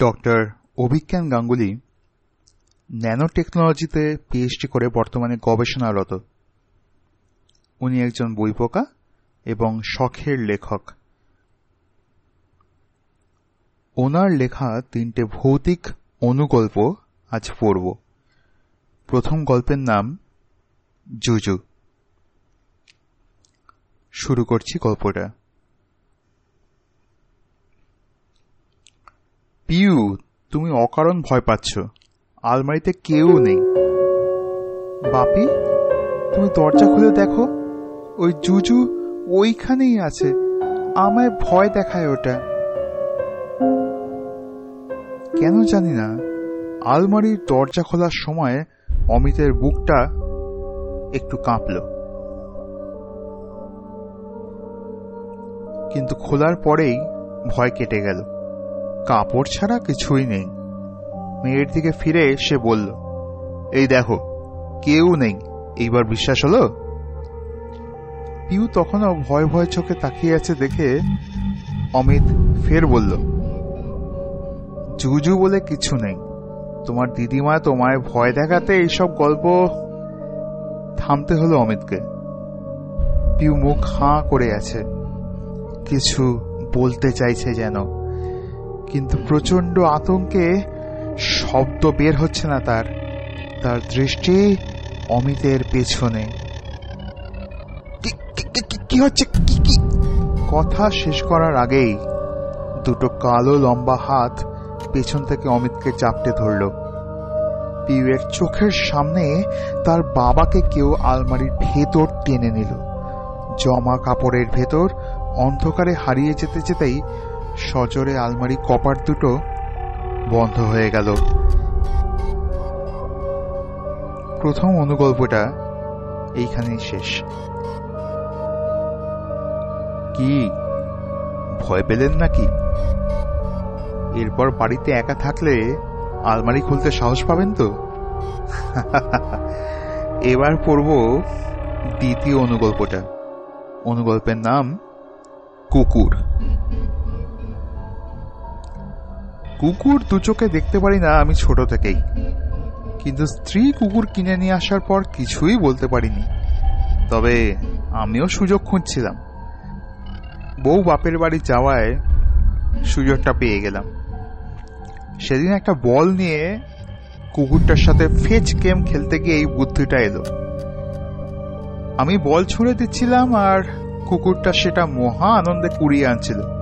Doctor Abhigyan Ganguly nano টেকনোলজিতে PhD করে বর্তমানে গবেষণারত। উনি একজন বইপোকা এবং শখের লেখক। ওনার লেখা তিনটে ভৌতিক অনুগল্প আজ পড়ব। প্রথম গল্পের নাম জুজু। শুরু করছি গল্পটা পিউ তুমি অকারণ ভয় পাচ্ছ। আলমারিতে কেউ নেই। বাপি, তুমি দরজা খুলে দেখো। ওই জুজু ওইখানেই আছে। আমায় ভয় দেখায় ওটা। কেন জানি না, আলমারির দরজা খোলার সময় অমিতের বুকটা একটু কাঁপল। কিন্তু খোলার পরেই ভয় কেটে গেল। কাপড় ছাড়া কিছুই নেই। মেয়ের দিকে ফিরে সে বলল, এই দেখো, কেউ নেই। এইবার বিশ্বাস হলো? পিউ তখনও ভয় ভয় চোখে তাকিয়ে আছে দেখে অমিত ফের বলল, জুজু বলে কিছু নেই। তোমার দিদিমা তোমায় ভয় দেখাতে এইসব গল্প থামতে হলো অমিতকে। পিউ মুখ হাঁ করে আছে, কিছু বলতে চাইছে যেন। কিন্তু প্রচণ্ড আতঙ্কে শব্দ বের হচ্ছে না তার। তার দৃষ্টি অমিতের পেছনে। কি হচ্ছে? কি কথা শেষ করার আগেই দুটো কালো লম্বা হাত পেছন থেকে অমিতকে চাপটে ধরল। পিউয়ের চোখের সামনে তার বাবাকে কেউ আলমারির ভেতর টেনে নিল। জমা কাপড়ের ভেতর অন্ধকারে হারিয়ে যেতে যেতেই সজরে আলমারি কপার দুটো বন্ধ হয়ে গেল। প্রথম অনুগল্পটা এইখানেই শেষ। কি? ভয় পেলেন নাকি? এরপর বাড়িতে একা থাকলে আলমারি খুলতে সাহস পাবেন তো? এবার পড়ব দ্বিতীয় অনুগল্পটা। অনুগল্পের নাম কুকুর। কুকুর দু চোখে দেখতে পারি না আমি ছোট থেকেই। কিন্তু স্ত্রী কুকুর কিনে নিয়ে আসার পর কিছুই বলতে পারিনি। তবে আমিও সুযোগ খুঁজছিলাম। বউ বাপের বাড়ি যাওয়ায় সুযোগটা পেয়ে গেলাম। সেদিন একটা বল নিয়ে কুকুরটার সাথে ফেচ গেম খেলতে গিয়ে এই বুদ্ধিটা এলো। আমি বল ছুঁড়ে দিচ্ছিলাম আর কুকুরটা সেটা মহা আনন্দে কুড়িয়ে আনছিল।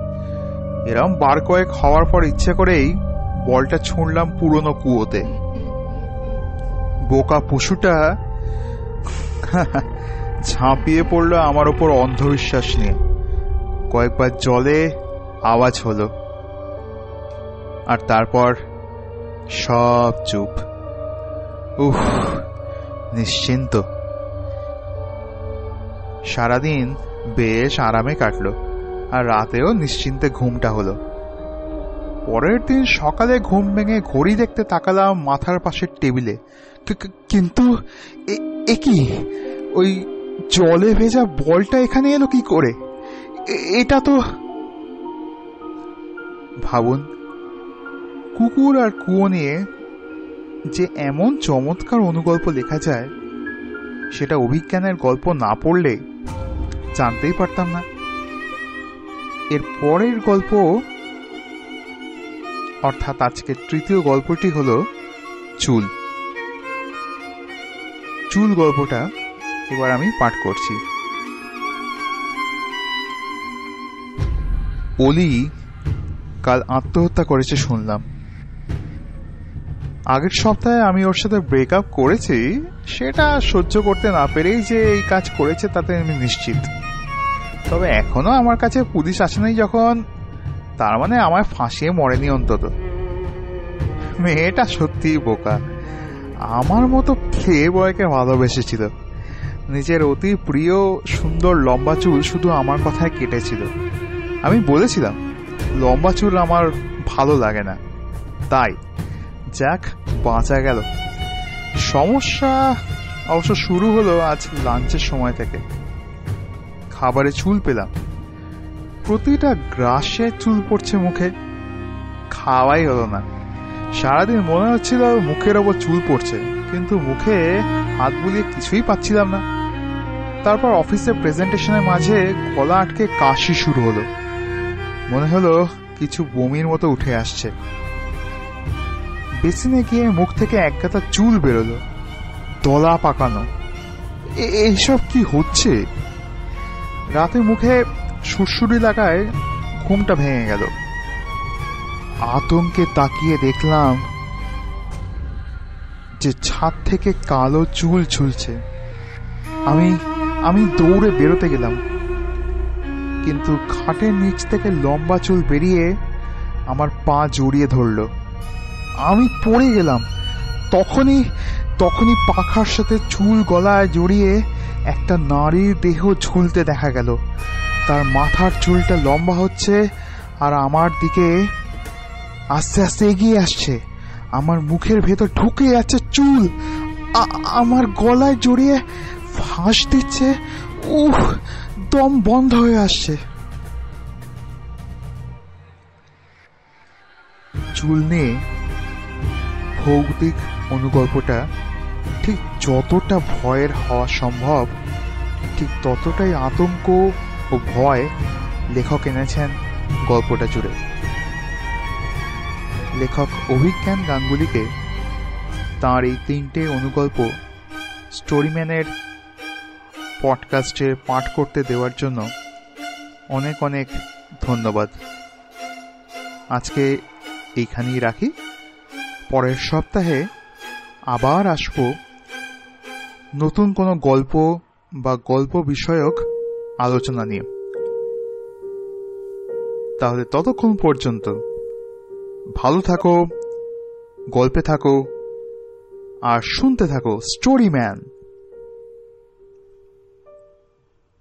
এরম বার কয়েক হওয়ার পর ইচ্ছে করেই বলটা ছুঁড়লাম পুরনো কুয়োতে। বোকা পশুটা ঝাঁপিয়ে পড়ল আমার ওপর অন্ধবিশ্বাস নিয়ে। কয়েকবার জলে আওয়াজ হলো। আর তারপর সব চুপ। উফ, নিশ্চিন্ত। সারাদিন বেশ আরামে কাটলো। আর রাতেও নিশ্চিন্তে ঘুমটা হলো। পরের দিন সকালে ঘুম ভেঙে ঘড়ি দেখতে তাকালাম মাথার পাশের টেবিলে। কিন্তু এ কি? ওই জলে ভেজা বলটা এখানে এলো কি করে? এটা তো ভাবুন, কুকুর আর কুয়ো নিয়ে যে এমন চমৎকার অনুগল্প লেখা যায়, সেটা অভিজ্ঞানের গল্প না পড়লে জানতেই পারতাম না। এর পরের গল্প, অর্থাৎ আজকের তৃতীয় গল্পটি হল চুল। চুল গল্পটা এবার আমি পাঠ করছি। অলি কাল আত্মহত্যা করেছে শুনলাম। আগের সপ্তাহে আমি ওর সাথে ব্রেকআপ করেছি, সেটা সহ্য করতে না পেরেই যে এই কাজ করেছে তাতে আমি নিশ্চিত। তবে এখনও আমার কাছে পুলিশ আসে নাই যখন, তার মানে আমায় ফাঁসিয়ে মরেনি অন্তত। মেয়েটা সত্যিই বোকা। আমার মতো খেয়ে বয়কে ভালোবেসেছিল। নিজের অতি প্রিয়, সুন্দর লম্বা চুল শুধু আমার কথায় কেটেছিল। আমি বলেছিলাম, লম্বা চুল আমার ভালো লাগে না। তাই, যাক, বাঁচা গেল। সমস্যা অবশ্য শুরু হলো আজ লাঞ্চের সময় থেকে। খাবারে চুল পেলাম। প্রতিটা গ্রাসে চুল পড়ছে মুখে। খাওয়াই হলো না। সারাদিন মনে হচ্ছিল মুখের ওপর চুল পড়ছে, কিন্তু মুখে হাত বুলিয়ে কিছুই পাচ্ছিলাম না। তারপর অফিসের প্রেজেন্টেশনের মাঝে গলা আটকে কাশি শুরু হলো। মনে হলো কিছু বমির মতো উঠে আসছে। বেসিনে গিয়ে মুখ থেকে এক চুল বেরোলো। দলা পাকানো। এইসব কি হচ্ছে? রাতে মুখে সুরসুরি লাগায় ঘুমটা ভেঙে গেল। আতঙ্কে তাকিয়ে দেখলাম যে ছাদ থেকে কালো চুল ঝুলছে। আমি আমি দৌড়ে বেরোতে গেলাম। কিন্তু খাটের নিচ থেকে লম্বা চুল বেরিয়ে আমার পা জড়িয়ে ধরলো। আমি পড়ে গেলাম। তখনই তখনই পাখার সাথে চুল গলায় জড়িয়ে একটা নারীর দেহ ঝুলতে দেখা গেল। তার মাথার চুলটা লম্বা হচ্ছে আর আমার দিকে আস্তে আস্তে এগিয়ে আসছে। আমার মুখের ভেতর ঢুকে যাচ্ছে চুল। আমার গলায় জড়িয়ে ফাঁস দিচ্ছে। উহ, দম বন্ধ হয়ে আসছে। চুল নিয়ে ভৌতিক অনুগল্পটা ঠিক যতটা ভয়ের হওয়া সম্ভব ঠিক ততটাই আতঙ্ক ও ভয় লেখক এনেছেন গল্পটা জুড়ে। লেখক অভিজ্ঞান গাঙ্গুলিকে তার এই তিনটে অনুগল্প স্টোরিম্যানের পডকাস্টে পাঠ করতে দেওয়ার জন্য অনেক অনেক ধন্যবাদ। আজকে এইখানেই রাখি। পরের সপ্তাহে আবার আসব নতুন কোনো গল্প বা গল্প বিষয়ক আলোচনা নিয়ে। তাহলে ততক্ষণ পর্যন্ত ভালো থাকো, গল্পে থাকো আর শুনতে থাকো স্টোরি ম্যান।